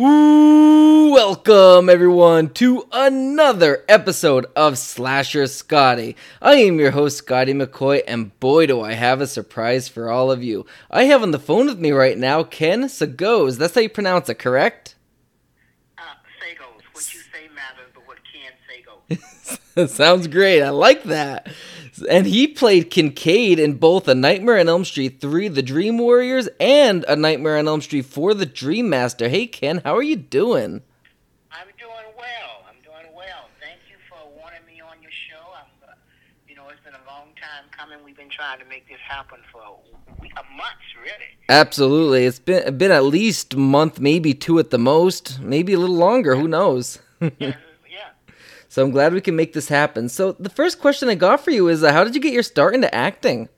Ooh, welcome everyone to another episode of Slasher Scotty. I am your host Scotty McCoy, and boy do I have a surprise for all of you. I have on the phone with me right now Ken Sagoes. That's how you pronounce it, correct? Uh, say. What you say matters, but what can say goes. Sounds great. I like that. And he played Kincaid in both A Nightmare on Elm Street 3, The Dream Warriors, and A Nightmare on Elm Street 4, The Dream Master. Hey, Ken, how are you doing? I'm doing well. I'm doing well. Thank you for wanting me on your show. I'm, uh, you know, it's been a long time coming. We've been trying to make this happen for a, week- a month, really. Absolutely. It's been been at least a month, maybe two at the most, maybe a little longer. Who knows? so I'm glad we can make this happen. So the first question I got for you is, uh, how did you get your start into acting?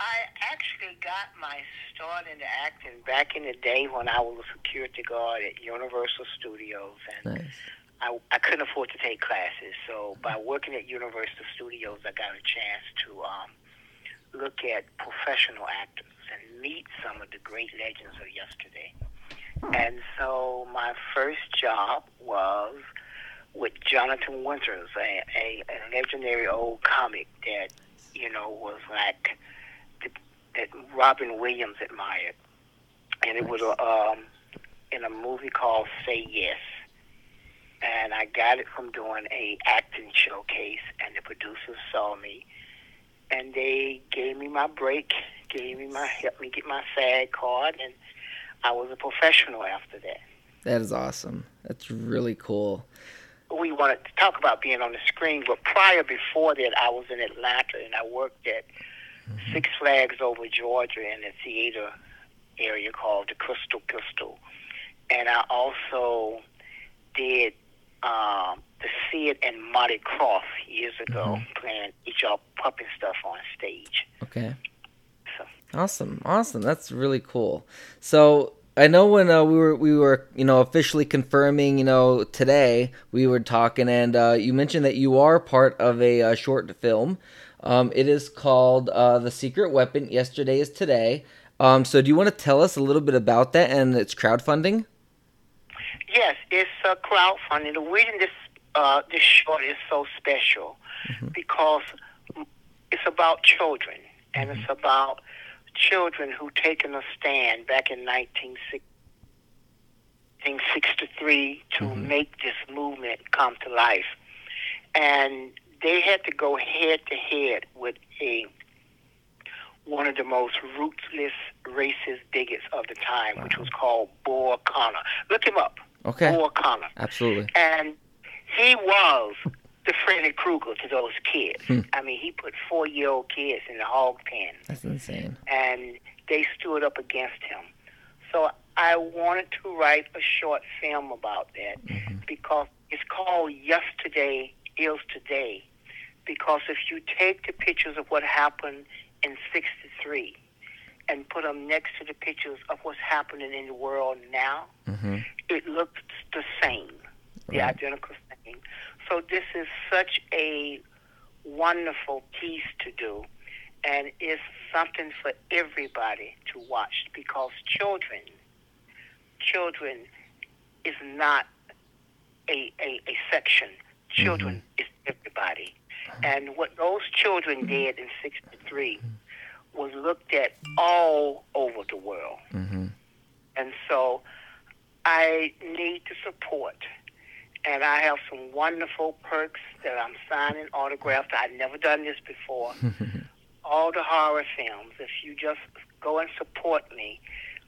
I actually got my start into acting back in the day when I was a security guard at Universal Studios, and Nice. I, I couldn't afford to take classes. So by working at Universal Studios, I got a chance to um, look at professional actors and meet some of the great legends of yesterday. And so my first job was with Jonathan Winters, a, a, a legendary old comic that you know was like the, that Robin Williams admired, and it was um, in a movie called Say Yes and I got it from doing a acting showcase, and the producers saw me, and they gave me my break, gave me my helped me get my SAG card, and I was a professional after that. That is awesome. That's really cool. We wanted to talk about being on the screen, but prior before that, I was in Atlanta, and I worked at Six Flags over Georgia in a theater area called the Crystal Pistol, and I also did um, the Sid and Marty Krofft years ago, playing each y'all puppet stuff on stage. Okay. So Awesome, awesome. That's really cool. So I know when uh, we were we were you know officially confirming you know today we were talking and uh, you mentioned that you are part of a uh, short film. Um, it is called uh, The Secret Weapon. Yesterday is today. Um, so do you want to tell us a little bit about that and its crowdfunding? yes, it's uh, crowdfunding. The reason this uh, this short is so special because it's about children, and it's about children who taken a stand back in 1963 to mm-hmm. make this movement come to life. And they had to go head to head with a one of the most ruthless racist bigots of the time, which was called Bull Connor. Look him up. Okay. Bull Connor. Absolutely. And he was Freddy Krueger to those kids. Hmm. I mean, he put four year old kids in the hog pen That's insane. and they stood up against him. So I wanted to write a short film about that because it's called Yesterday is Today. Because if you take the pictures of what happened in 63 and put them next to the pictures of what's happening in the world now, hmm it looks the same, the identical same. So this is such a wonderful piece to do, and it's something for everybody to watch because children, children is not a, a, a section. Children is everybody. And what those children did in 63 was looked at all over the world. hmm And so I need to support. And I have some wonderful perks that I'm signing autographs. I've never done this before. All the horror films. If you just go and support me,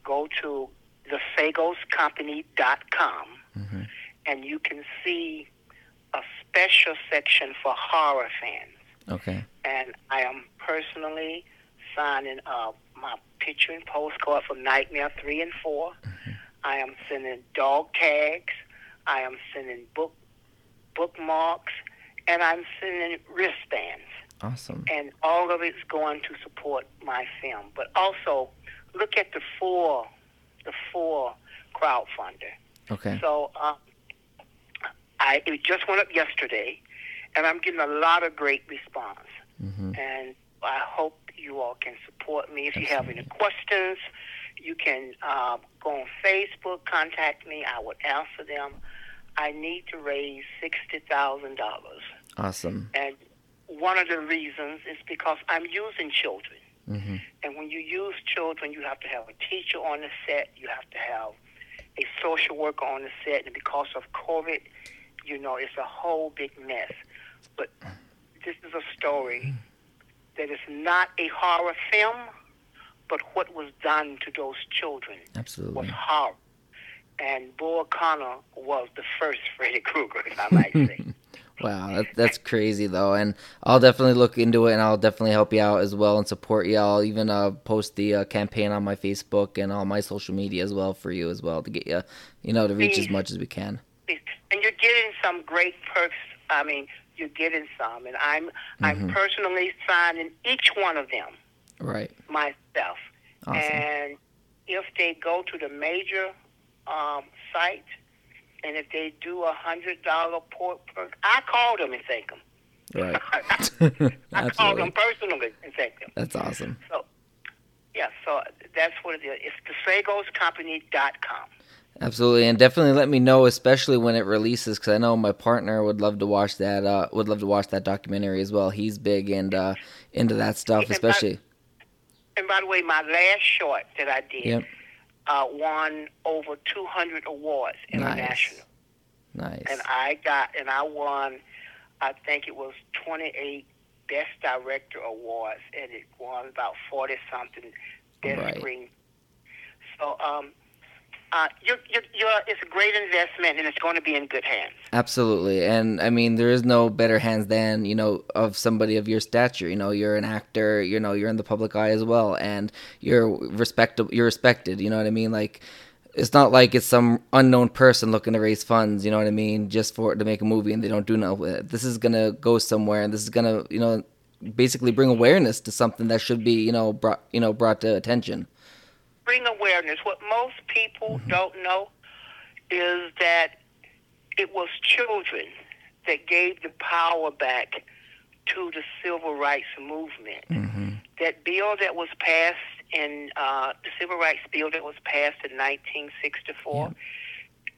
go to thesagoscompany.com Mhm. and you can see a special section for horror fans Okay. and I am personally signing uh, my picture and postcard for Nightmare 3 and 4. I am sending dog tags. I am sending book bookmarks. And I'm sending wristbands. Awesome. And all of it's going to support my film. But also, look at the four, the four crowdfunder. Okay. So uh, I it just went up yesterday, and I'm getting a lot of great response. hmm And I hope you all can support me. If you have any questions, you can uh, go on Facebook, contact me. I would answer them. I need to raise sixty thousand dollars. Awesome. And one of the reasons is because I'm using children. Mm-hmm. And when you use children, you have to have a teacher on the set. You have to have a social worker on the set. And because of COVID, you know, it's a whole big mess. But this is a story that is not a horror film, but what was done to those children Absolutely. was horror. And Bull Connor was the first Freddy Krueger, if I might say. Wow, that, that's crazy though, and I'll definitely look into it, and I'll definitely help you out as well and support you. I'll even uh, post the uh, campaign on my Facebook and all my social media as well for you as well to get you, you know, to reach as much as we can. and you're getting some great perks. I mean, you're getting some, and I'm I'm Mhm. personally signing each one of them Right. myself. Awesome. And if they go to the major um, site, and if they do a hundred dollar port perk, I call them and thank them. Right. I call them personally and thank them. That's awesome. So, yeah, so that's what it is. It's thesagoscompany.com. Absolutely, and definitely let me know, especially when it releases, because I know my partner would love to watch that. Uh, would love to watch that documentary as well. He's big and uh, into that stuff, but- especially. And by the way, my last short that I did Yep. Uh, won over 200 awards international. Nice. And I got, and I won, I think it was 28 Best Director awards, and it won about 40 something Best Right. Screen. So, um, uh, you're, you're, you're, it's a great investment, and it's going to be in good hands. Absolutely, and I mean, there is no better hands than you know of somebody of your stature. You know, you're an actor. You know, you're in the public eye as well, and you're respectable. You're respected. You know what I mean? Like, it's not like it's some unknown person looking to raise funds. You know what I mean? Just for to make a movie, and they don't do nothing with it. This is gonna go somewhere, and this is gonna, you know, basically bring awareness to something that should be, you know, brought, you know, brought to attention. Bring awareness. What most people don't know is that it was children that gave the power back to the civil rights movement. Mm-hmm. That bill that was passed in uh, the civil rights bill that was passed in 1964,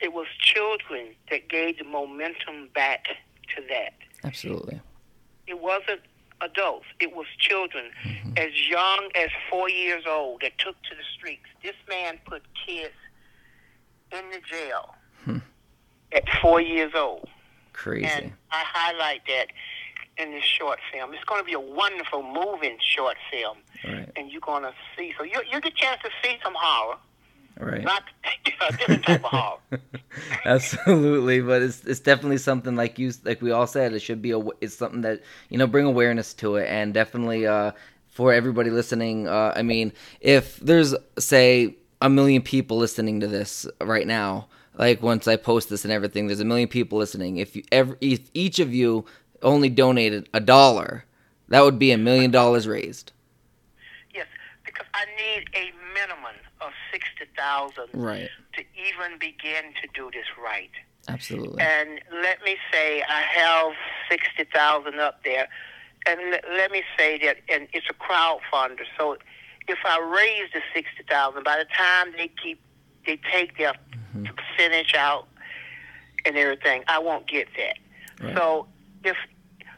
it was children that gave the momentum back to that. Absolutely. It wasn't adults. It was children Mm-hmm. as young as four years old that took to the streets. This man put kids in the jail Hmm. at four years old. Crazy. And I highlight that in this short film. It's going to be a wonderful, moving short film, right. and you're going to see. So you you get a chance to see some horror, Right. not a different type of horror. Absolutely, but it's it's definitely something like you like we all said. It should be a it's something that you know bring awareness to it, and definitely uh, for everybody listening. Uh, I mean, if there's say a million people listening to this right now, like once I post this and everything, there's a million people listening. If you ever if each of you only donated a dollar, that would be a million dollars raised. Yes, because I need a minimum of sixty thousand Right. to even begin to do this right. Absolutely. And let me say, I have sixty thousand up there, and let, let me say that, and it's a crowdfunder. So, if I raise the sixty thousand, by the time they keep, they take their mm-hmm. percentage out and everything, I won't get that. Right. So, if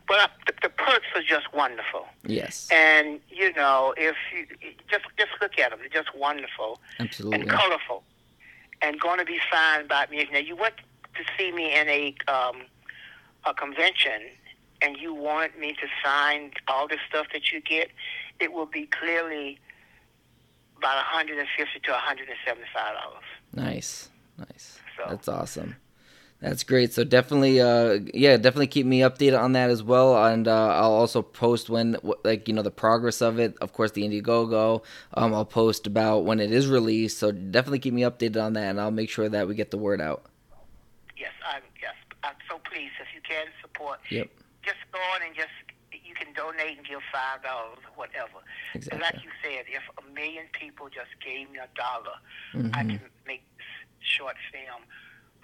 but the, the perks are just wonderful, yes. and you know, if you just just look at them, they're just wonderful Absolutely. and colorful, and going to be signed by me. Now, you went to see me in a um, a convention, and you want me to sign all the stuff that you get. It will be clearly about 150 to 175 dollars. Nice, nice. So- That's awesome. That's great. So definitely, uh, yeah, definitely keep me updated on that as well, and uh, I'll also post when, like, you know, the progress of it. Of course, the Indiegogo. Um, I'll post about when it is released. So definitely keep me updated on that, and I'll make sure that we get the word out. Yes, I'm yes. I'm so pleased if you can support. Yep. Just go on and just you can donate and give five dollars, or whatever. And Exactly. like you said, if a million people just gave me a dollar, I Mhm. can make this short film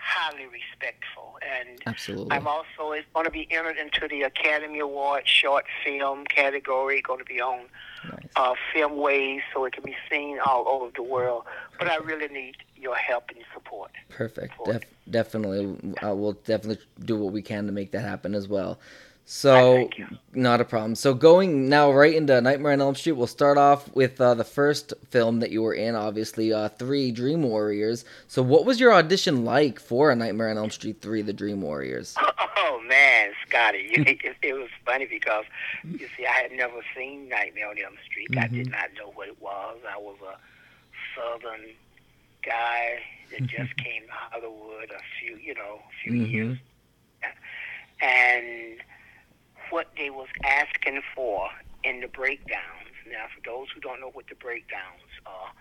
highly respectful. And Absolutely. I'm also it's going to be entered into the Academy Award short film category. Going to be on Nice. uh, Filmways, so it can be seen all over the world. But I really need your help and support. Perfect. Def- definitely. Uh, we'll definitely do what we can to make that happen as well. So, not a problem. So, going now right into Nightmare on Elm Street, we'll start off with uh, the first film that you were in, obviously, uh, 3 Dream Warriors. So, what was your audition like for A Nightmare on Elm Street 3 The Dream Warriors? Oh man, Scotty, it, it was funny because you see, I had never seen Nightmare on Elm Street. I did not know what it was. I was a Southern guy that just came to Hollywood a few, you know, a few Mhm. years, and what they was asking for in the breakdowns. Now, for those who don't know what the breakdowns are,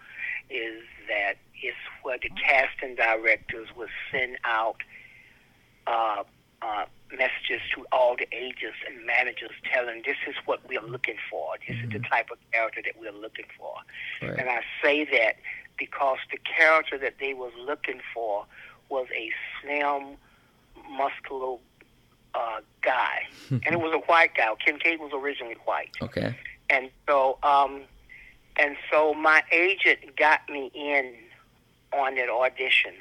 is that it's where the casting directors would send out uh, uh, messages to all the agents and managers telling this is what we're looking for. This is the type of character that we're looking for. Right. And I say that because the character that they was looking for was a slim, muscular uh, guy, and it was a white guy. Kincaid was originally white, Okay. and so um, and so my agent got me in on that audition.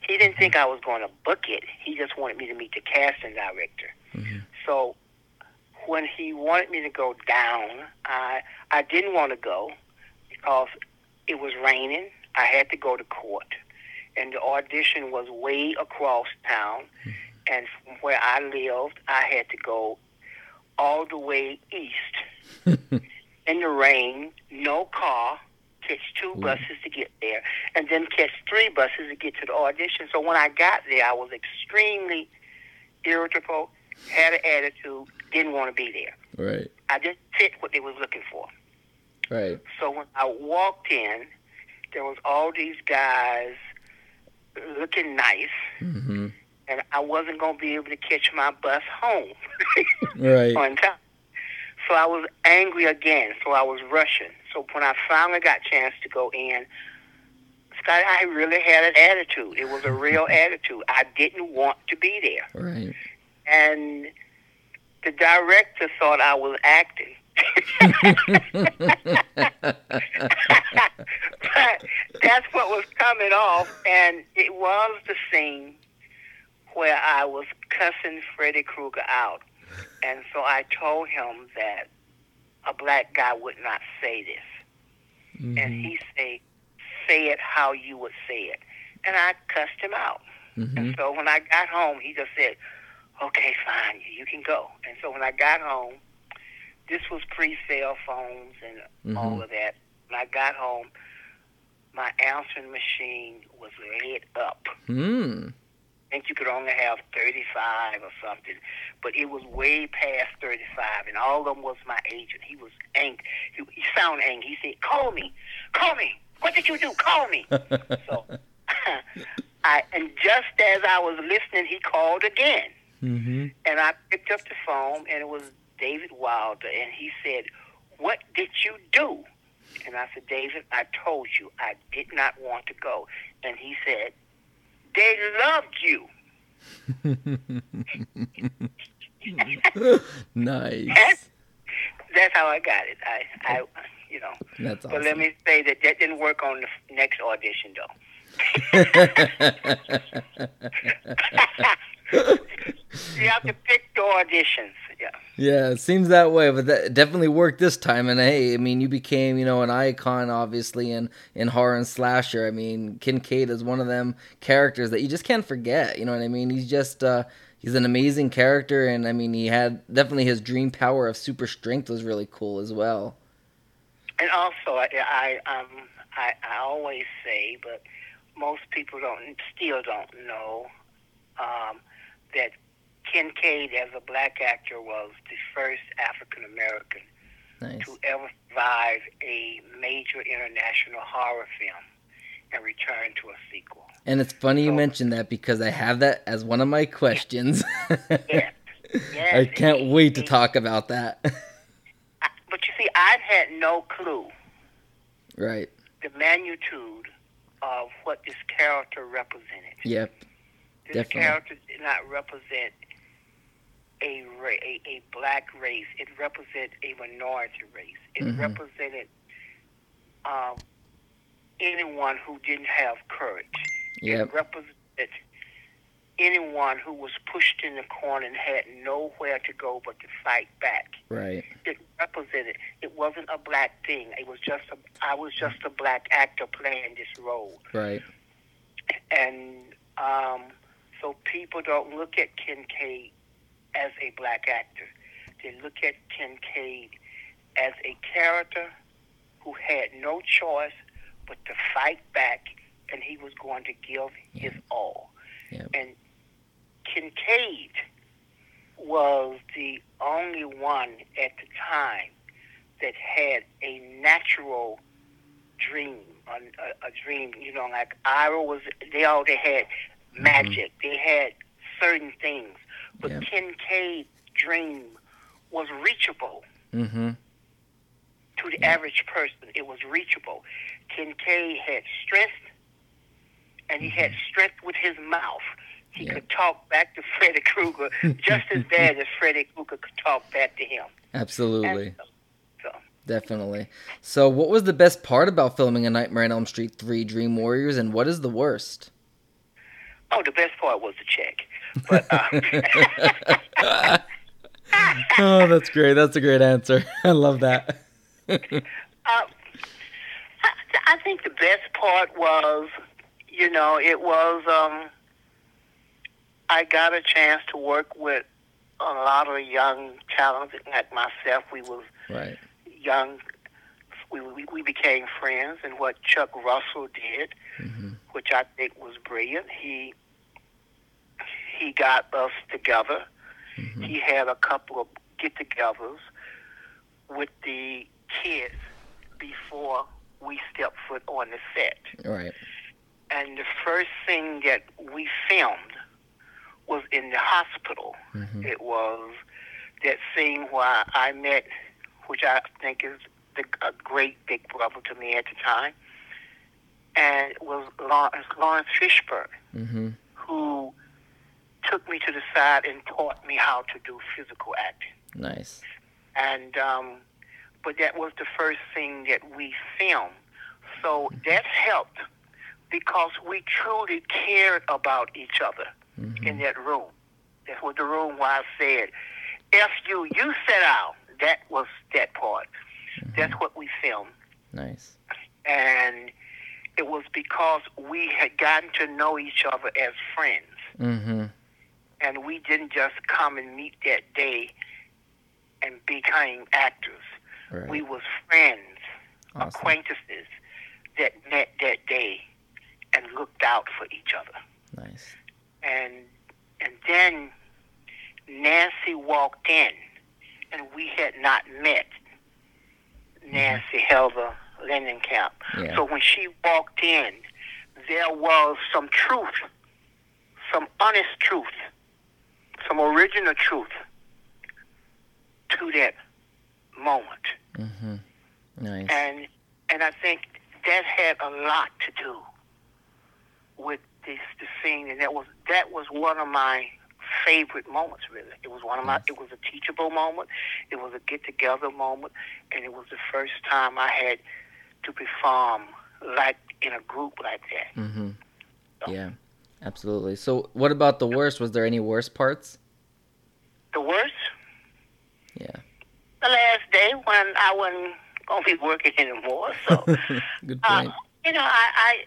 He didn't think I was going to book it. He just wanted me to meet the casting director. Mhm. So when he wanted me to go down, I I didn't want to go because it was raining. I had to go to court, and the audition was way across town. And from where I lived, I had to go all the way east in the rain, no car, catch two Ooh. buses to get there, and then catch three buses to get to the audition. So when I got there, I was extremely irritable, had an attitude, didn't want to be there. Right. I didn't fit what they was looking for. Right. So when I walked in, there was all these guys looking nice, hmm and I wasn't going to be able to catch my bus home. Right. on time. So I was angry again. So I was rushing. So when I finally got a chance to go in, Scott, I really had an attitude. It was a real attitude. I didn't want to be there, Right. and the director thought I was acting. but that's what was coming off, and it was the scene where I was cussing Freddy Krueger out. And so I told him that a black guy would not say this. And Mhm. he said, say it how you would say it. And I cussed him out. Mhm. And so when I got home, he just said, okay, fine, you can go. And so when I got home, this was pre-cell phones and all Mhm. of that. When I got home, my answering machine was lit up. Hmm. Think you could only have 35 or something, but it was way past 35, and all of them was my agent. He was angry. He, he sounded angry. He said, "Call me, call me. What did you do? Call me." so, I and just as I was listening, he called again, hmm and I picked up the phone, and it was David Wilder, and he said, "What did you do?" And I said, "David, I told you I did not want to go." And he said, "They loved you." nice. That's how I got it. I, I, you know. That's awesome. But let me say that that didn't work on the next audition, though. You have to pick the auditions. Yeah. Yeah, it seems that way, but that definitely worked this time. And hey, I mean, you became, you know, an icon, obviously, in in horror and slasher. I mean, Kincaid is one of them characters that you just can't forget. You know what I mean? He's just, uh, he's an amazing character, and I mean, he had definitely his dream power of super strength was really cool as well. And also, I, I, um, I, I always say, but most people don't, still don't know, um, that Kincaid, as a black actor, was the first African American Nice. to ever survive a major international horror film and return to a sequel. And it's funny you So- mentioned that because I have that as one of my questions. Yes. Yes. I can't wait to talk about that. I- But you see, I had no clue right. the magnitude of what this character represented. Yep. This Definitely. character did not represent a, a a black race. It represented a minority race. It Mhm. represented um, anyone who didn't have courage. Yep. It represented anyone who was pushed in the corner and had nowhere to go but to fight back. Right. It represented. It wasn't a black thing. It was just a. I was just a black actor playing this role Right. and um, so people don't look at Kincaid as a black actor. They look at Kincaid as a character who had no choice but to fight back, and he was going to give his all. Yep. And Kincaid was the only one at the time that had a natural dream, a, a, a dream. You know, like Ira was. They all they had mm-hmm. magic. They had certain things, but Yep. Kincaid's dream was reachable Mm-hmm. to the average person. It was reachable. Kincaid had strength, and he had strength with his mouth. He Yeah. could talk back to Freddy Krueger just as bad as Freddy Krueger could talk back to him. Absolutely. So, Definitely. So, what was the best part about filming A Nightmare on Elm Street 3 Dream Warriors, and what is the worst? oh, the best part was the check. But uh, oh, that's great. That's a great answer. I love that. uh, I, I think the best part was, you know, it was. Um, I got a chance to work with a lot of young talent like myself. We was right. young. We, we we became friends, and what Chuck Russell did, hmm which I think was brilliant, he he got us together. hmm He had a couple of get-togethers with the kids before we stepped foot on the set. Right. And the first thing that we filmed was in the hospital. hmm It was that scene where I met, which I think is the, a great big brother to me at the time, and it was Lawrence, Laurence Fishburne, hmm who took me to the side and taught me how to do physical acting. Nice. And um, but that was the first thing that we filmed, so that helped because we truly cared about each other hmm in that room. That was the room where I said, "F you, you set out." That was that part. That's what we filmed, Nice. and it was because we had gotten to know each other as friends, hmm and we didn't just come and meet that day and became actors. Right. We was friends, awesome. acquaintances that met that day and looked out for each other. Nice. and and then Nancy walked in, and we had not met mm-hmm. Nancy Heather Langenkamp. Yeah. So when she walked in, there was some truth, some honest truth, some original truth to that moment, hmm Nice. and and I think that had a lot to do with this the scene, and that was that was one of my favorite moments. Really, it was one of my. It was a teachable moment. It was a get together moment, and it was the first time I had to perform like in a group like that. hmm Yeah. Absolutely. So, what about the worst? Was there any worst parts? The worst, Yeah. the last day when I wasn't gonna be working anymore. So. Good Uh, point. you know, I, I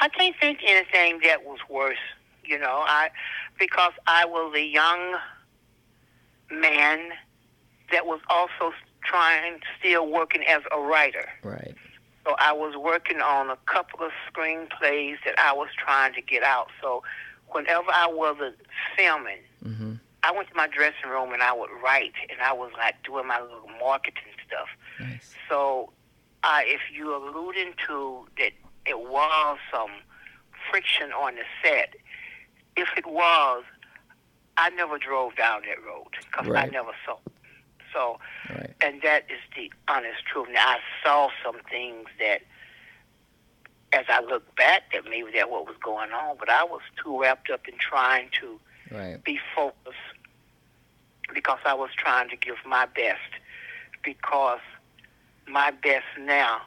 I can't think anything that was worse. You know, I because I was a young man that was also trying, still working as a writer. right. So I was working on a couple of screenplays that I was trying to get out. So whenever I wasn't filming, hmm I went to my dressing room and I would write, and I was like doing my little marketing stuff. Nice. So, uh, if you're alluding to that it was some friction on the set, if it was, I never drove down that road because I never saw. So, Right. and that is the honest truth. Now, I saw some things that as I look back, that maybe that what was going on, but I was too wrapped up in trying to right. be focused because I was trying to give my best because my best now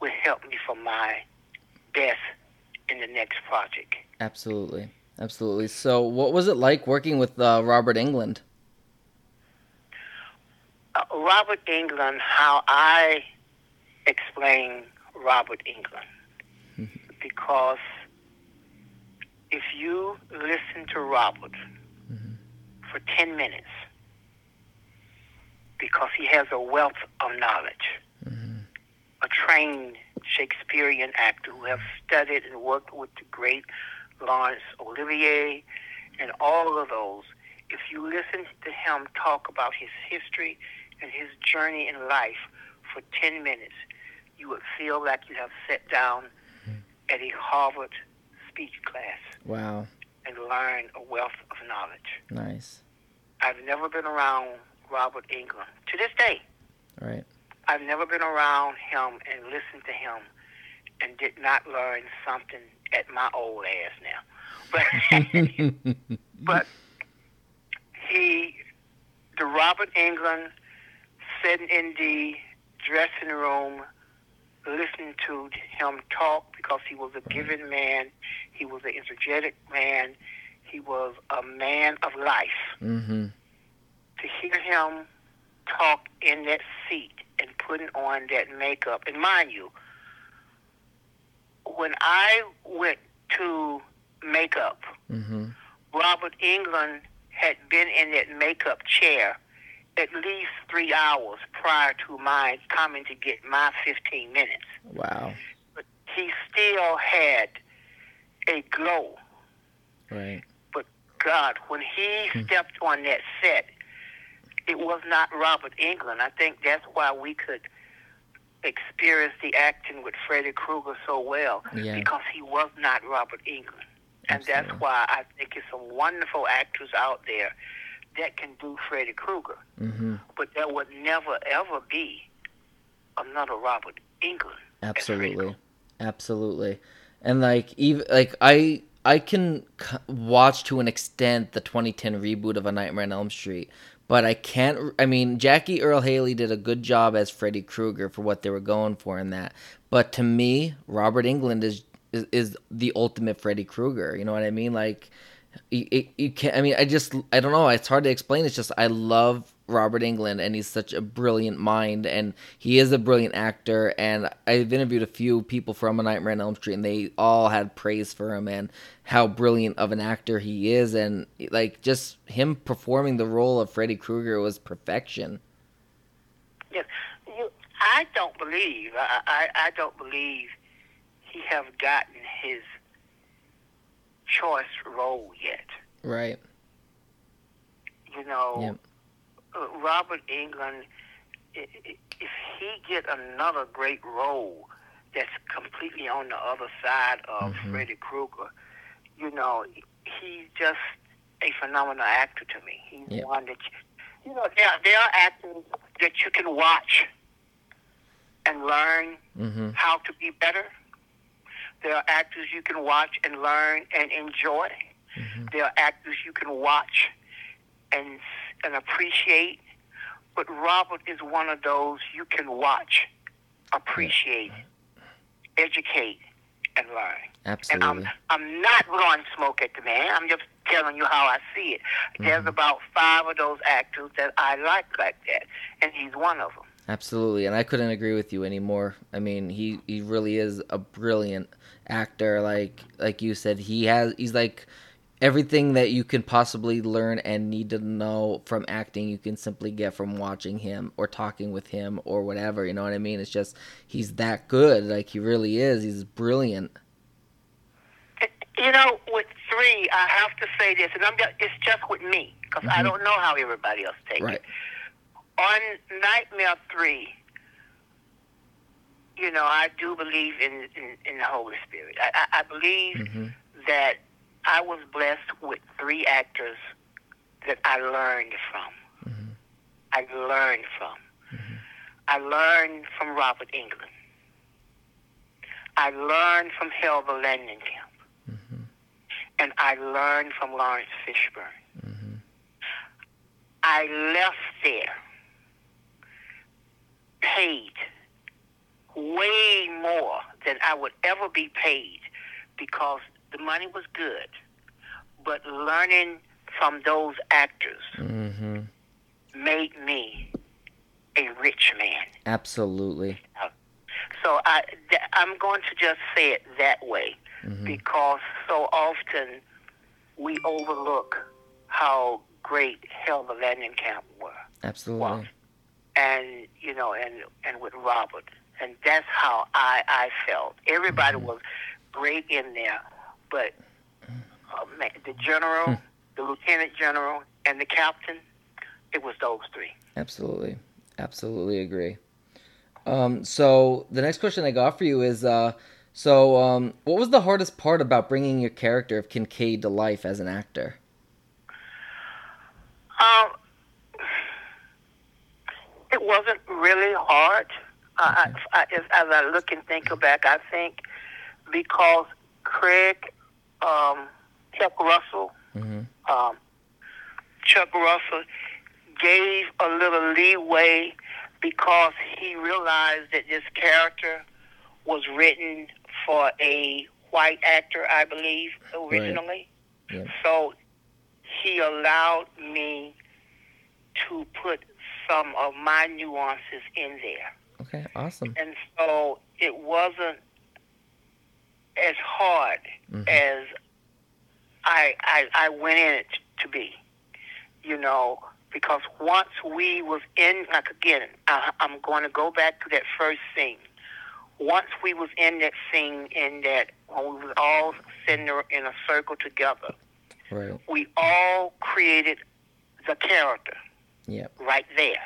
will help me for my best in the next project. Absolutely. Absolutely. So, what was it like working with uh, Robert Englund? Robert Englund, how I explain Robert Englund, because if you listen to Robert Mhm. for 10 minutes, because he has a wealth of knowledge, Mhm. a trained Shakespearean actor who has studied and worked with the great Laurence Olivier and all of those. If you listen to him talk about his history and his journey in life for 10 minutes, you would feel like you have sat down mm-hmm. at a Harvard speech class Wow. and learned a wealth of knowledge. Nice. I've never been around Robert Englund to this day. Right. I've never been around him and listened to him and did not learn something at my old ass now. But but he the Robert Englund sitting in the dressing room listening to him talk because he was a giving man, he was an energetic man, he was a man of life mhm. to hear him talk in that seat and putting on that makeup. And mind you, when I went to makeup, Mhm. Robert Englund had been in that makeup chair at least three hours prior to my coming to get my 15 minutes. Wow. But he still had a glow. Right. But God, when he Hmm. stepped on that set, it was not Robert Englund. I think that's why we could experience the acting with Freddy Krueger so well Yeah. because he was not Robert Englund. And that's why I think there's some wonderful actors out there that can do Freddy Krueger. Mhm. But there would never, ever be another Robert Englund. Absolutely. Absolutely. And like even like I I can c- watch to an extent the 2010 reboot of A Nightmare on Elm Street, but I can't I mean Jackie Earle Haley did a good job as Freddy Krueger for what they were going for in that. But to me, Robert Englund is is, is the ultimate Freddy Krueger, you know what I mean? Like you, you, can't. I mean, I just I don't know. It's hard to explain. It's just I love Robert Englund, and he's such a brilliant mind, and he is a brilliant actor. And I've interviewed a few people from A Nightmare on Elm Street, and they all had praise for him and how brilliant of an actor he is, and like just him performing the role of Freddy Krueger was perfection. Yes, I don't believe. I, I I don't believe he have gotten his choice role yet. Right. You know, Yep. uh, Robert Englund. If he get another great role that's completely on the other side of Mhm. Freddy Krueger, you know, he's just a phenomenal actor to me. He's Yep. one that you, you know there there are actors that you can watch and learn Mm-hmm. how to be better. There are actors you can watch and learn and enjoy. Mhm. There are actors you can watch and and appreciate. But Robert is one of those you can watch, appreciate, educate, and learn. Absolutely. And. I'm I'm not blowing smoke at the man. I'm just telling you how I see it. There's Mhm. about five of those actors that I like like that, and he's one of them. Absolutely, and I couldn't agree with you anymore. I mean, he he really is a brilliant actor. Like like you said, he has he's like everything that you can possibly learn and need to know from acting. You can simply get from watching him or talking with him or whatever. You know what I mean? It's just he's that good. Like he really is. He's brilliant. You know, with three, I have to say this, and I'm just, it's just with me because I Mhm. don't know how everybody else takes Right. it. On Nightmare Three, you know, I do believe in in, in the Holy Spirit. I, I, I believe hmm that I was blessed with three actors that I learned from. hmm I learned from. Mhm. I learned from Robert Englund. I learned from Heather Langenkamp. Mm-hmm. And I learned from Laurence Fishburne. Mm-hmm. I left there paid way more than I would ever be paid because the money was good. But learning from those actors Mm-hmm. made me a rich man. Absolutely. So I, th- I'm going to just say it that way Mm-hmm. because so often we overlook how great Heather Langenkamp were. Absolutely. and you know, and and with Robert, and that's how I I felt. Everybody was great in there, but uh, man, the general, the lieutenant general, and the captain, it was those three. Absolutely. Absolutely agree. Um, so the next question I got for you is, uh, so um, what was the hardest part about bringing your character of Kincaid to life as an actor? Um, it wasn't really hard. Uh, I, I, as, as I look and think back, I think because Craig, um, Chuck Russell, Mm-hmm. um, Chuck Russell gave a little leeway because he realized that this character was written for a white actor, I believe, originally. Yeah. So he allowed me to put some of my nuances in there. Okay. Awesome. And so it wasn't as hard Mhm. as I, I I went in it to be, you know, because once we was in, like again, I, I'm going to go back to that first scene. Once we was in that scene, in that when we was all sitting in a circle together, Right. we all created the character Yep. right there.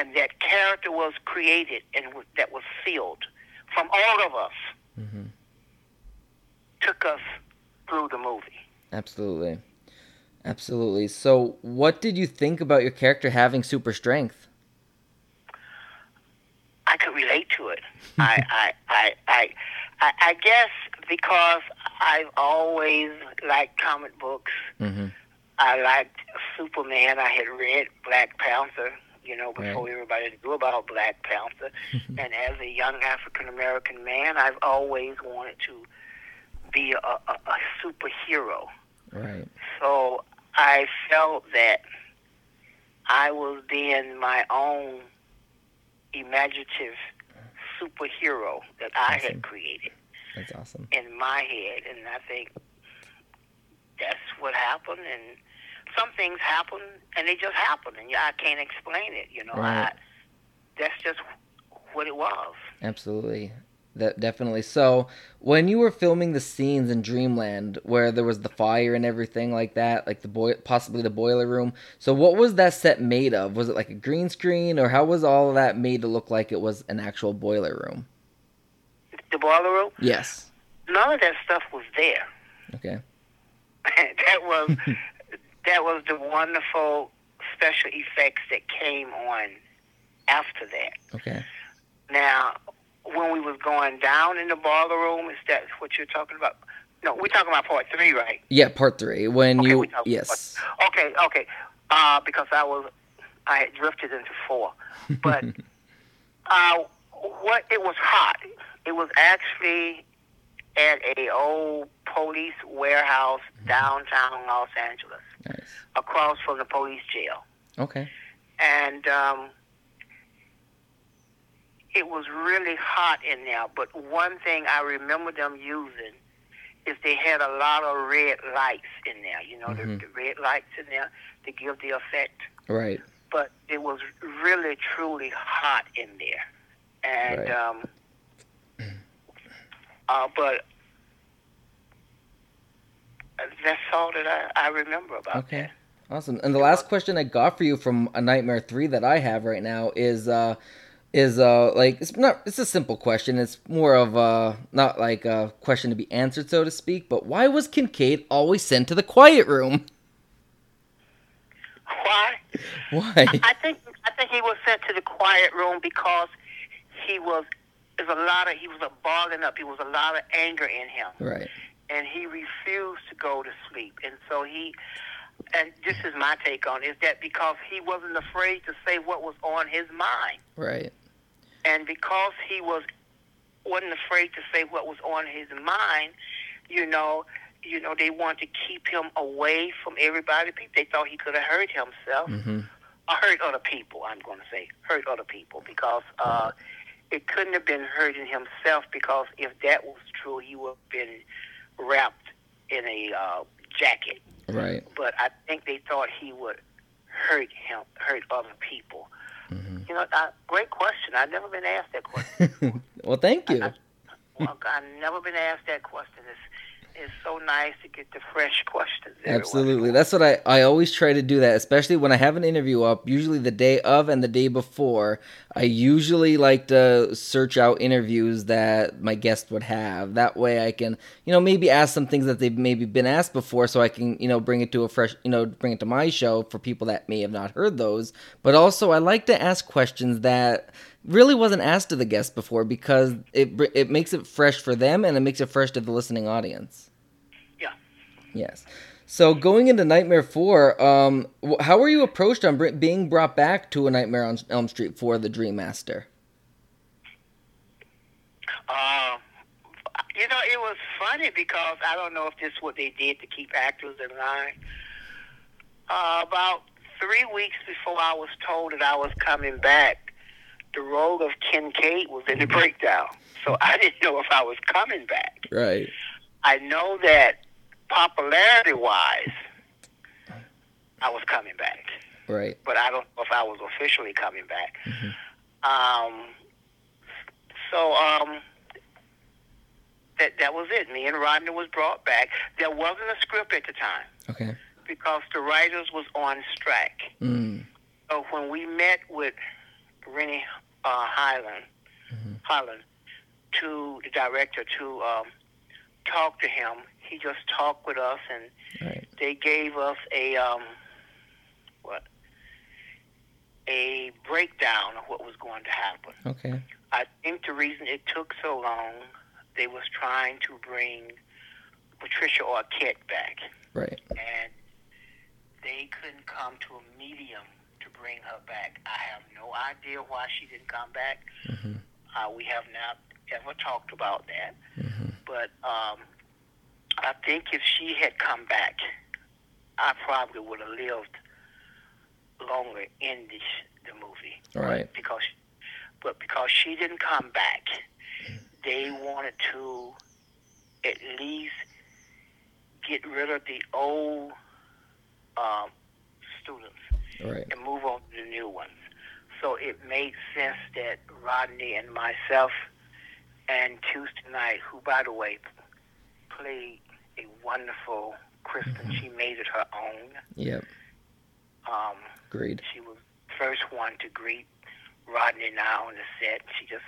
And that character was created and was, that was sealed from all of us, Mm-hmm. took us through the movie. Absolutely. Absolutely. So, what did you think about your character having super strength? I could relate to it. I, I, I, I, I, I guess because I've always liked comic books. Mm-hmm. I liked Superman. I had read Black Panther, you know, before Right. everybody knew about Black Panther. and as a young African American man, I've always wanted to be a, a, a superhero. Right. So I felt that I was being my own imaginative superhero that I Awesome. had created That's awesome. in my head, and I think that's what happened. And some things happen, and they just happen, and I can't explain it. You know, Right. I, that's just what it was. Absolutely. That definitely. So, when you were filming the scenes in Dreamland where there was the fire and everything like that, like the boy possibly the boiler room. So, what was that set made of? Was it like a green screen or how was all of that made to look like it was an actual boiler room? The boiler room, Yes. none of that stuff was there. Okay. that was that was the wonderful special effects that came on after that. Okay. Now, when we was going down in the boiler room, is that what you're talking about? No, we're talking about part three, right? Yeah, part 3. When Okay, you yes. Okay, okay. Uh, because I was, I had drifted into four, but uh, what it was hot. It was actually at a old police warehouse downtown Los Angeles, Nice. across from the police jail, Okay. and um, it was really hot in there. But one thing I remember them using is they had a lot of red lights in there. You know, Mhm. the, the red lights in there to give the effect. Right. But it was really truly hot in there, and Right. um, uh, but that's all that I, I remember about Okay. that. Awesome. And the last question I got for you from A Nightmare 3 that I have right now is uh is uh like it's not it's a simple question. It's more of uh not like a question to be answered so to speak, but why was Kincaid always sent to the quiet room? Why? Why? I think I think he was sent to the quiet room because he was there's a lot of he was a balling up. He was a lot of anger in him, Right. And he refused to go to sleep. And so he, and this is my take on it, is that because he wasn't afraid to say what was on his mind, Right. and because he was wasn't afraid to say what was on his mind, you know, you know, they wanted to keep him away from everybody. They thought he could have hurt himself Mm-hmm. or hurt other people. I'm going to say hurt other people because uh, it couldn't have been hurting himself because if that was true, he would have been wrapped in a uh, jacket. Right. But I think they thought he would hurt him, hurt other people. Mm-hmm. You know, uh, great question. I've never been asked that question. well, thank you. well, I've never been asked that question. It's it's so nice to get the fresh questions. Absolutely. That's what I, I always try to do that, especially when I have an interview up, usually the day of and the day before. I usually like to search out interviews that my guest would have. That way I can, you know, maybe ask some things that they've maybe been asked before so I can, you know, bring it to a fresh, you know, bring it to my show for people that may have not heard those. But also I like to ask questions that really wasn't asked to the guests before because it it makes it fresh for them and it makes it fresh to the listening audience. Yeah. Yes. So going into Nightmare Four, um, how were you approached on br- being brought back to a Nightmare on Elm Street for the Dream Master? Uh, you know, it was funny because I don't know if this is what they did to keep actors in line. Uh, about three weeks before I was told that I was coming back, the role of Kincaid was in the breakdown. So I didn't know if I was coming back. Right. I know that popularity wise, I was coming back, Right. but I don't know if I was officially coming back. Um, so um, that that was it. Me and Rodney was brought back. There wasn't a script at the time Okay. because the writers was on strike. Mm. So when we met with Renny uh, Highland, Highland, to the director to um, talk to him, he just talked with us, and Right. they gave us a um, what a breakdown of what was going to happen. Okay. I think the reason it took so long, they was trying to bring Patricia Arquette back, Right. and they couldn't come to a medium bring her back. I have no idea why she didn't come back. Mm-hmm. Uh, we have not ever talked about that. Mm-hmm. But um, I think if she had come back, I probably would have lived longer in this, the movie. Right. Because, but because she didn't come back, they wanted to at least get rid of the old um, students Right. and move on to the new ones. So it made sense that Rodney and myself and Tuesday Knight, who by the way played a wonderful Kristen, she made it her own. Yep. Um, Agreed. she was first one to greet Rodney now on the set. She just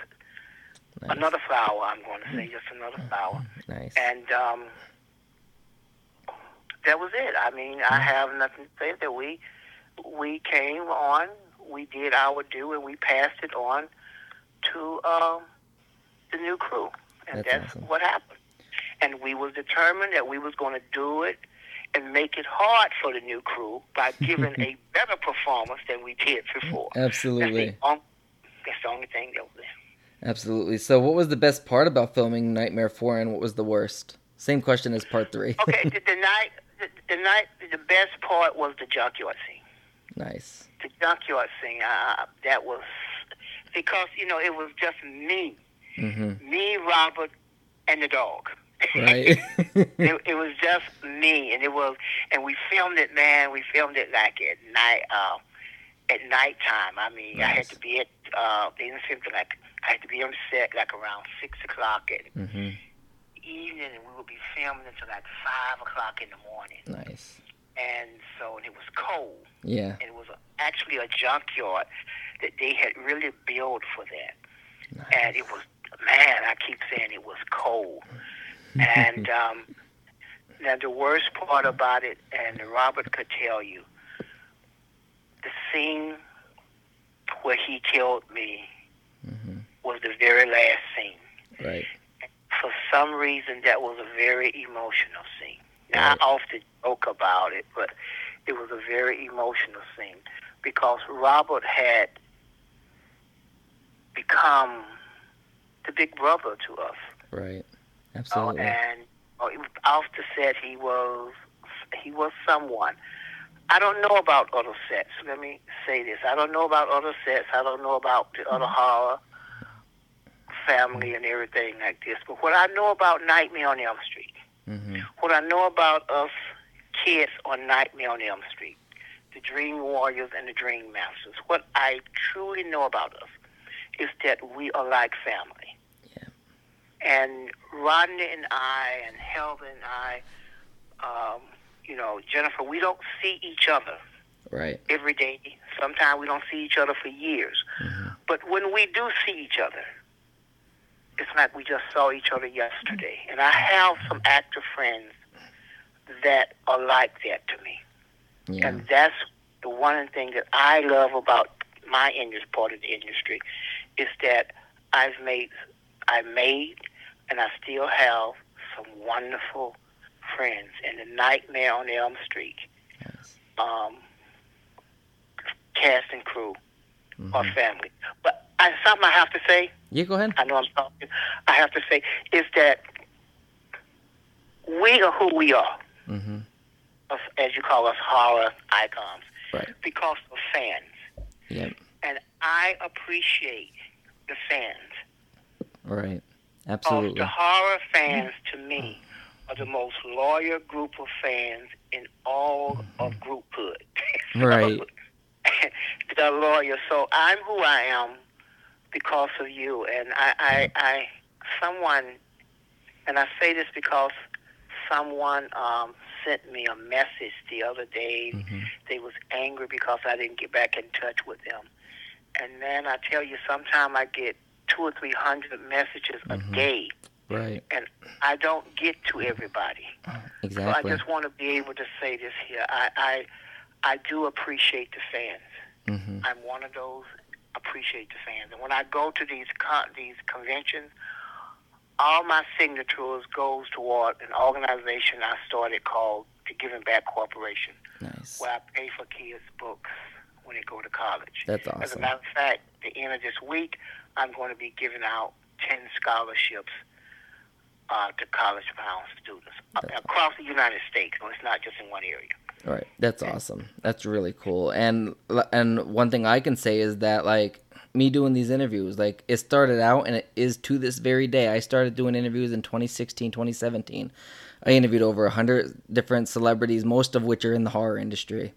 Nice. another flower. I'm going to say just another flower. Nice. And um, that was it. I mean, I have nothing to say. That we we came on, we did our due, and we passed it on to um, the new crew, and That's that's, awesome. what happened. And we was determined that we was going to do it and make it hard for the new crew by giving a better performance than we did before. That's Absolutely. the, on- that's the only thing that was there. Absolutely. So, what was the best part about filming Nightmare Four, and what was the worst? Same question as part three. Okay, the, the night, the, the night, the best part was the junkyard scene. Nice. The junkyard scene, uh, that was because you know it was just me, Mm-hmm. me, Robert, and the dog. Right. it, it was just me, and it was, and we filmed it, man. We filmed it like at night, uh, at nighttime. I mean, I had to be at, uh, they didn't film it like I had to be on set like around six o'clock at mm-hmm. evening, and we would be filming until like five o'clock in the morning. Nice. And so, and it was cold. Yeah. and it was actually a junkyard that they had really built for that. Nice. And it was, man, I keep saying it was cold. and um, now the worst part about it, and Robert could tell you, the scene where he killed me, Mhm. was the very last scene. Right. For some reason, that was a very emotional scene. Right. I often joke about it, but it was a very emotional scene because Robert had become the big brother to us. Right. Absolutely. and it was off the set, he was he was someone. I don't know about other sets. Let me say this: I don't know about other sets. I don't know about the other mm-hmm. horror family and everything like this. But what I know about Nightmare on Elm Street, hmm what I know about us kids on Nightmare on Elm Street, the Dream Warriors and the Dream Masters, what I truly know about us is that we are like family. Yeah. And Rodney and I and Helvin and I, um, you know, Jennifer, we don't see each other Right. every day. Sometimes we don't see each other for years. hmm But when we do see each other, it's like we just saw each other yesterday. And I have some actor friends that are like that to me. Yeah. And that's the one thing that I love about my industry, part of the industry, is that I've made, I made, and I still have some wonderful friends. And the Nightmare on Elm Street, Yes. um, cast and crew, Mhm. or family. But I, something I have to say. Yeah. Go ahead. I know I'm talking. I have to say is that we are who we are, hmm as you call us, horror icons, Right. because of fans. Yep. And I appreciate the fans. Right. Absolutely. the horror fans, to me, are the most loyal group of fans in all of grouphood. Right. They're loyal. So I'm who I am because of you. And I, I, I, someone, and I say this because someone um, sent me a message the other day. hmm They was angry because I didn't get back in touch with them. And then I tell you, sometimes I get two or three hundred messages Mhm. a day, Right. and I don't get to everybody. Exactly. So I just want to be able to say this here. I, I, I do appreciate the fans. hmm I'm one of those appreciate the fans. And when I go to these con- these conventions, all my signatures goes toward an organization I started called the Giving Back Corporation, Nice. where I pay for kids' books when they go to college. That's awesome. As a matter of fact, the end of this week, I'm going to be giving out 10 scholarships uh, to college-bound students uh, That's across the United States. So it's not just in one area. Right. That's awesome. That's really cool. And and one thing I can say is that like me doing these interviews, like it started out and it is to this very day. I started doing interviews in 2016, 2017. I interviewed over 100 different celebrities, most of which are in the horror industry.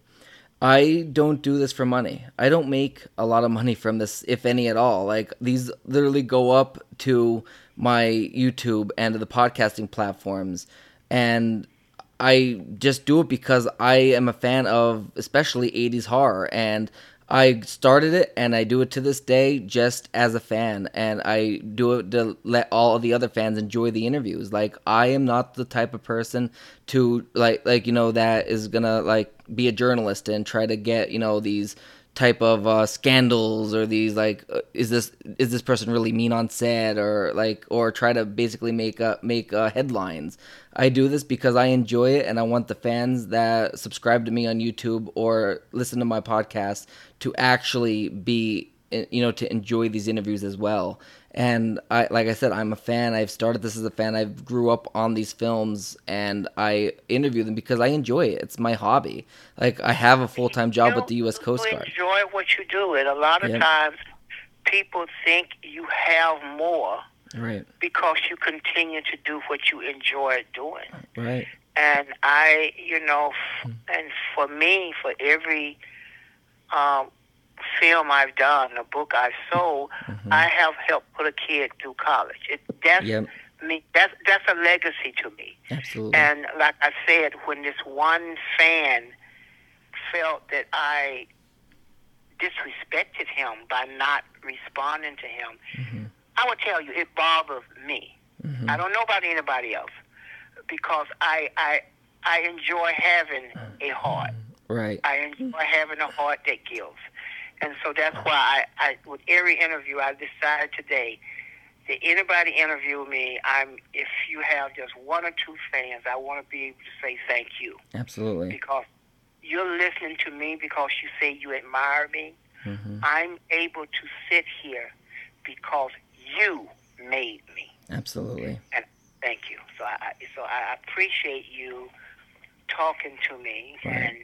I don't do this for money. I don't make a lot of money from this, if any at all. Like these literally go up to my YouTube and to the podcasting platforms, and I just do it because I am a fan of especially 80s horror and I started it and I do it to this day just as a fan and I do it to let all of the other fans enjoy the interviews. Like I am not the type of person to like like you know that is going to like be a journalist and try to get, you know, these type of uh, scandals or these like uh, is this is this person really mean on set or like or try to basically make uh, make uh, headlines. I do this because I enjoy it and I want the fans that subscribe to me on YouTube or listen to my podcast to actually be you know to enjoy these interviews as well. And I like I said I'm a fan. I've started this as a fan. I've grew up on these films and I interview them because I enjoy it. It's my hobby. Like I have a full-time job with the US Coast you Guard. enjoy what you do, and a lot of times people think you have more Right. because you continue to do what you enjoy doing. Right. And I, you know, f- and for me, for every um, film I've done, a book I've sold, Mhm. I have helped put a kid through college. It, that's Yep. me. That's that's a legacy to me. Absolutely. And like I said, when this one fan felt that I disrespected him by not responding to him, Mhm. I will tell you it bothers me. Mhm. I don't know about anybody else because I I I enjoy having a heart. Right. I enjoy having a heart that gives. And so that's why I, I with every interview I decided today that anybody interview me, I'm if you have just one or two fans, I want to be able to say thank you Absolutely. because you're listening to me because you say you admire me. hmm I'm able to sit here because you made me. Absolutely. And thank you. So I so I appreciate you talking to me Right. and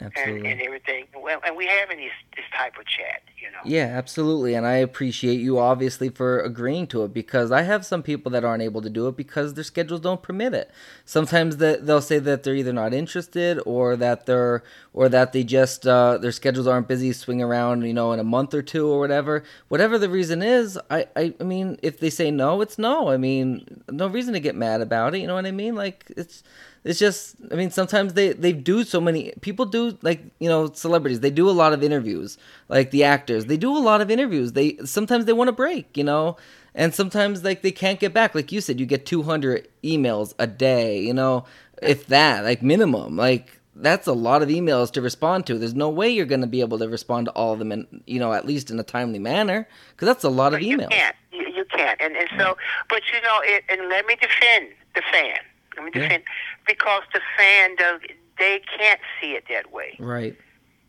Absolutely. and everything. Well, and we having this this type of chat, you know. Yeah, absolutely. And I appreciate you obviously for agreeing to it because I have some people that aren't able to do it because their schedules don't permit it. Sometimes that they'll say that they're either not interested or that they're or that they just uh, their schedules aren't busy swing around, you know, in a month or two or whatever. Whatever the reason is, I, I I mean, if they say no, it's no. I mean, no reason to get mad about it, you know what I mean? Like it's it's just i mean sometimes they they do so many people do like you know celebrities they do a lot of interviews like the actors they do a lot of interviews they sometimes they want to break you know and sometimes like they can't get back like you said you get 200 emails a day you know if that like minimum like that's a lot of emails to respond to there's no way you're going to be able to respond to all of them in you know at least in a timely manner because that's a lot of But you emails can't. You, you can't. And and so, but you know, it, and let me defend the fan. Let me Yeah. Because the fan does. They can't see it that way, right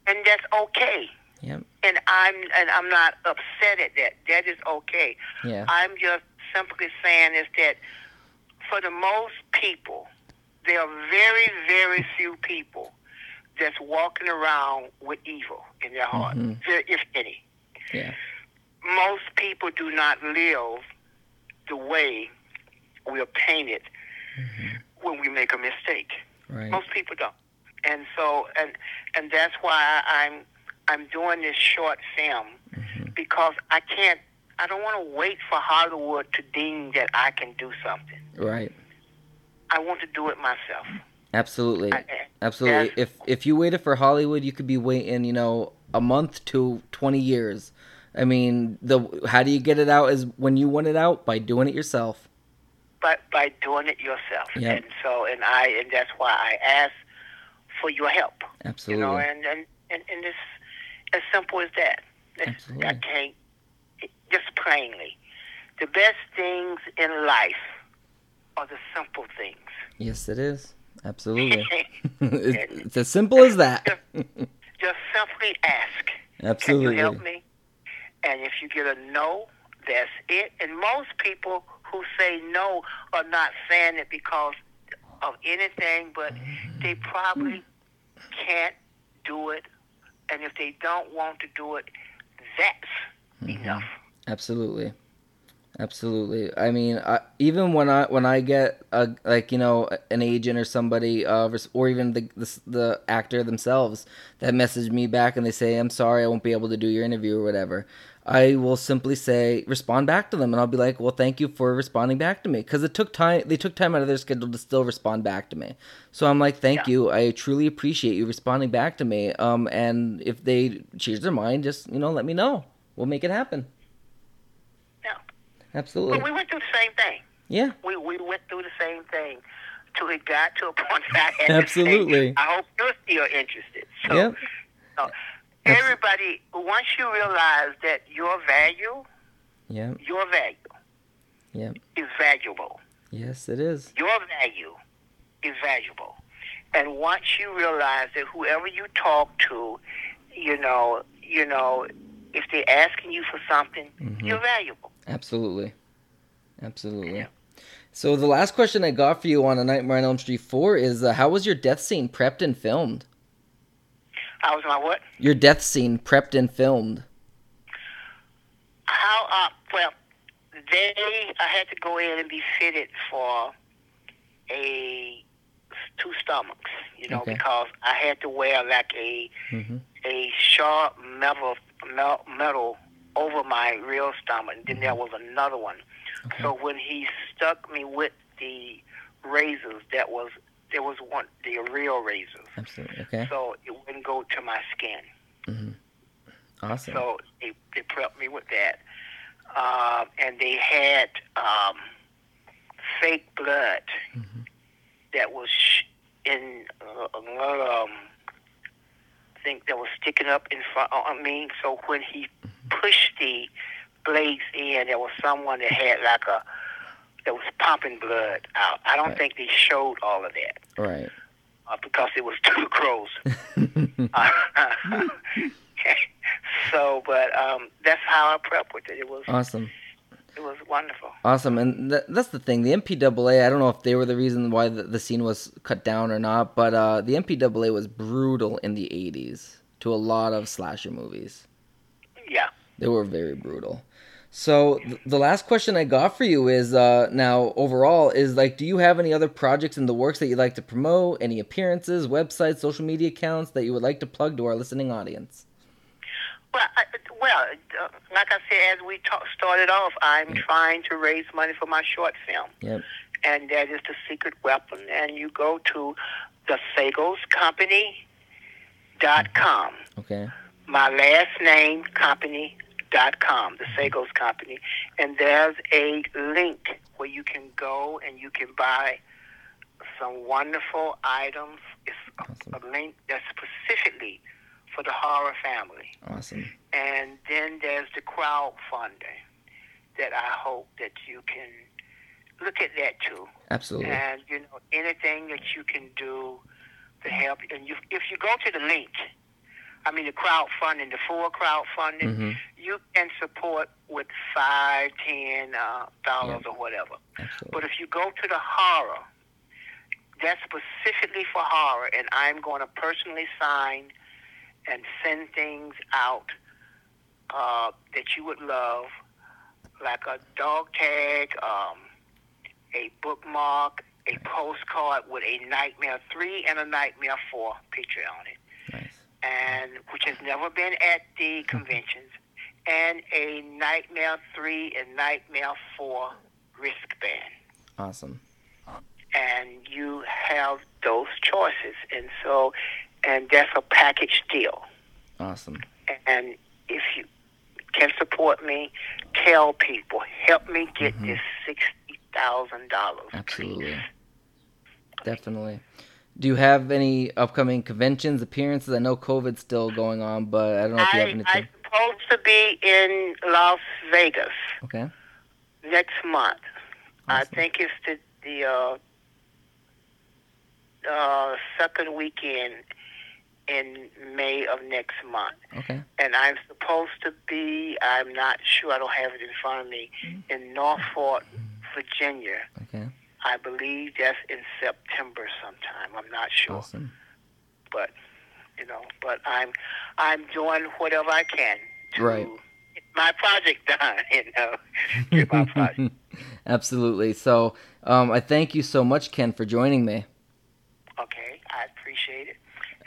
and that's okay. Yep. And I'm and I'm not upset at that. That is okay. yeah I'm just simply saying is that for the most people, there are very, very few people that's walking around with evil in their heart, Mhm. if any. yeah Most people do not live the way we are painted when we make a mistake. right Most people don't, and so and and that's why I'm I'm doing this short film Mhm. because I can't. I don't want to wait for Hollywood to deem that I can do something. right I want to do it myself. absolutely I, Absolutely. If if you waited for Hollywood, you could be waiting, you know, a month to 20 years. I mean, the how do you get it out is when you want it out by doing it yourself. But by doing it yourself, Yeah. and so and I and that's why I ask for your help. Absolutely. You know, and and and, and it's as simple as that. It's, Absolutely. I can't just plainly. The best things in life are the simple things. yes, it is. Absolutely. it's, it's as simple as that. just simply ask. Absolutely. Can you help me? And if you get a no, that's it. And most people who say no are not saying it because of anything, but they probably can't do it. And if they don't want to do it, that's Mm-hmm. enough. Absolutely. Absolutely. I mean, I, even when I when I get a like you know an agent or somebody uh or even the, the the actor themselves that message me back and they say I'm sorry I won't be able to do your interview or whatever, I will simply say respond back to them and I'll be like, well, thank you for responding back to me because it took time. They took time out of their schedule to still respond back to me. So I'm like, thank Yeah. you. I truly appreciate you responding back to me. Um, and if they change their mind, just you know let me know. We'll make it happen. Yeah. Absolutely. But we went through the same thing. Yeah. We we went through the same thing till it got to a point that I had to say, Absolutely. I hope you're still interested. So Yep. so everybody, once you realize that your value, Yeah. your value Yeah. is valuable. Yes, it is. Your value is valuable. And once you realize that whoever you talk to, you know, you know, if they're asking you for something, Mhm. you're valuable. Absolutely. Absolutely. Yeah. So the last question I got for you on A Nightmare on Elm Street 4 is uh, how was your death scene prepped and filmed? I was my what? Your death scene prepped and filmed. How uh well they I had to go in and be fitted for a two stomachs, you know, Okay. because I had to wear like a Mm-hmm. a sharp metal metal over my real stomach, and then there was another one. Okay. So when he stuck me with the razors, that was there was one the real razors, Absolutely. Okay. so it wouldn't go to my skin. Mm-hmm. Awesome. So they, they prepped me with that. Um, and they had um, fake blood Mhm. that was in uh, um, something that was sticking up in front of me. So when he pushed the blades in, there was someone that had like a that was pumping blood out. I don't Right. think they showed all of that Right. uh, because it was too gross. so, but um, that's how I prep with it. It was awesome. it was wonderful. Awesome, and th- that's the thing. The MPAA. I don't know if they were the reason why the, the scene was cut down or not, but uh, the MPAA was brutal in the '80s to a lot of slasher movies. Yeah. They were very brutal. So th- the last question I got for you is uh, now overall is like, do you have any other projects in the works that you'd like to promote? Any appearances, websites, social media accounts that you would like to plug to our listening audience? Well, I, well, uh, like I said, as we ta- started off, I'm trying to raise money for my short film, Yep. and that is the secret weapon. And you go to the dot com. Okay. My last name company dot com, the Sagoes Company, and there's a link where you can go and you can buy some wonderful items. It's a, a link that's specifically for the horror family. Awesome. And then there's the crowdfunding that I hope that you can look at that too. Absolutely. And you know anything that you can do to help. And you, if you go to the link, I mean the crowdfunding, the full crowdfunding, hmm you can support with five, ten uh, dollars or whatever. Absolutely. But if you go to the horror, that's specifically for horror, and I'm going to personally sign and send things out uh, that you would love, like a dog tag, um, a bookmark, a postcard with a Nightmare 3 and a Nightmare 4 picture on it. And which has never been at the conventions, and a Nightmare 3 and Nightmare 4 wristband Awesome. and you have those choices. And so, and that's a package deal. Awesome. And if you can support me, tell people, help me get Mhm. this sixty thousand dollars. Absolutely. Definitely. Do you have any upcoming conventions, appearances? I know COVID's still going on, but I don't know if you have anything. I'm supposed to be in Las Vegas Okay. next month. I think it's the the uh, uh, second weekend in May of next month. Okay. and I'm supposed to be, I'm not sure, I don't have it in front of me, in Norfolk, Virginia. Okay. I believe that's in September sometime. I'm not sure, Awesome. but you know, but I'm I'm doing whatever I can to Right. get my project done. You know, get my project. Absolutely. So, um, I thank you so much, Ken, for joining me. Okay, I appreciate it,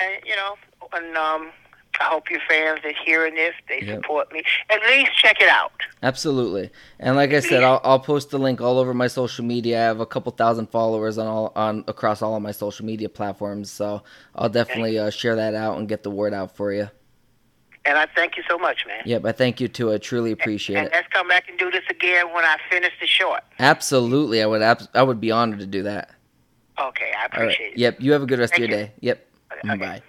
and you know, and um, I hope your fans are hearing this, they Yep. support me. At least check it out. Absolutely. And like I said, I'll, I'll post the link all over my social media. I have a couple thousand followers on all on across all of my social media platforms, so I'll definitely uh, share that out and get the word out for you. And I thank you so much, man. Yep, I thank you too. I truly appreciate and it. let's come back and do this again when I finish the short. Absolutely, I would. I would be honored to do that. Okay, I All right. appreciate it. Yep. You have a good rest Thank of your you. day. Yep. Okay, Bye.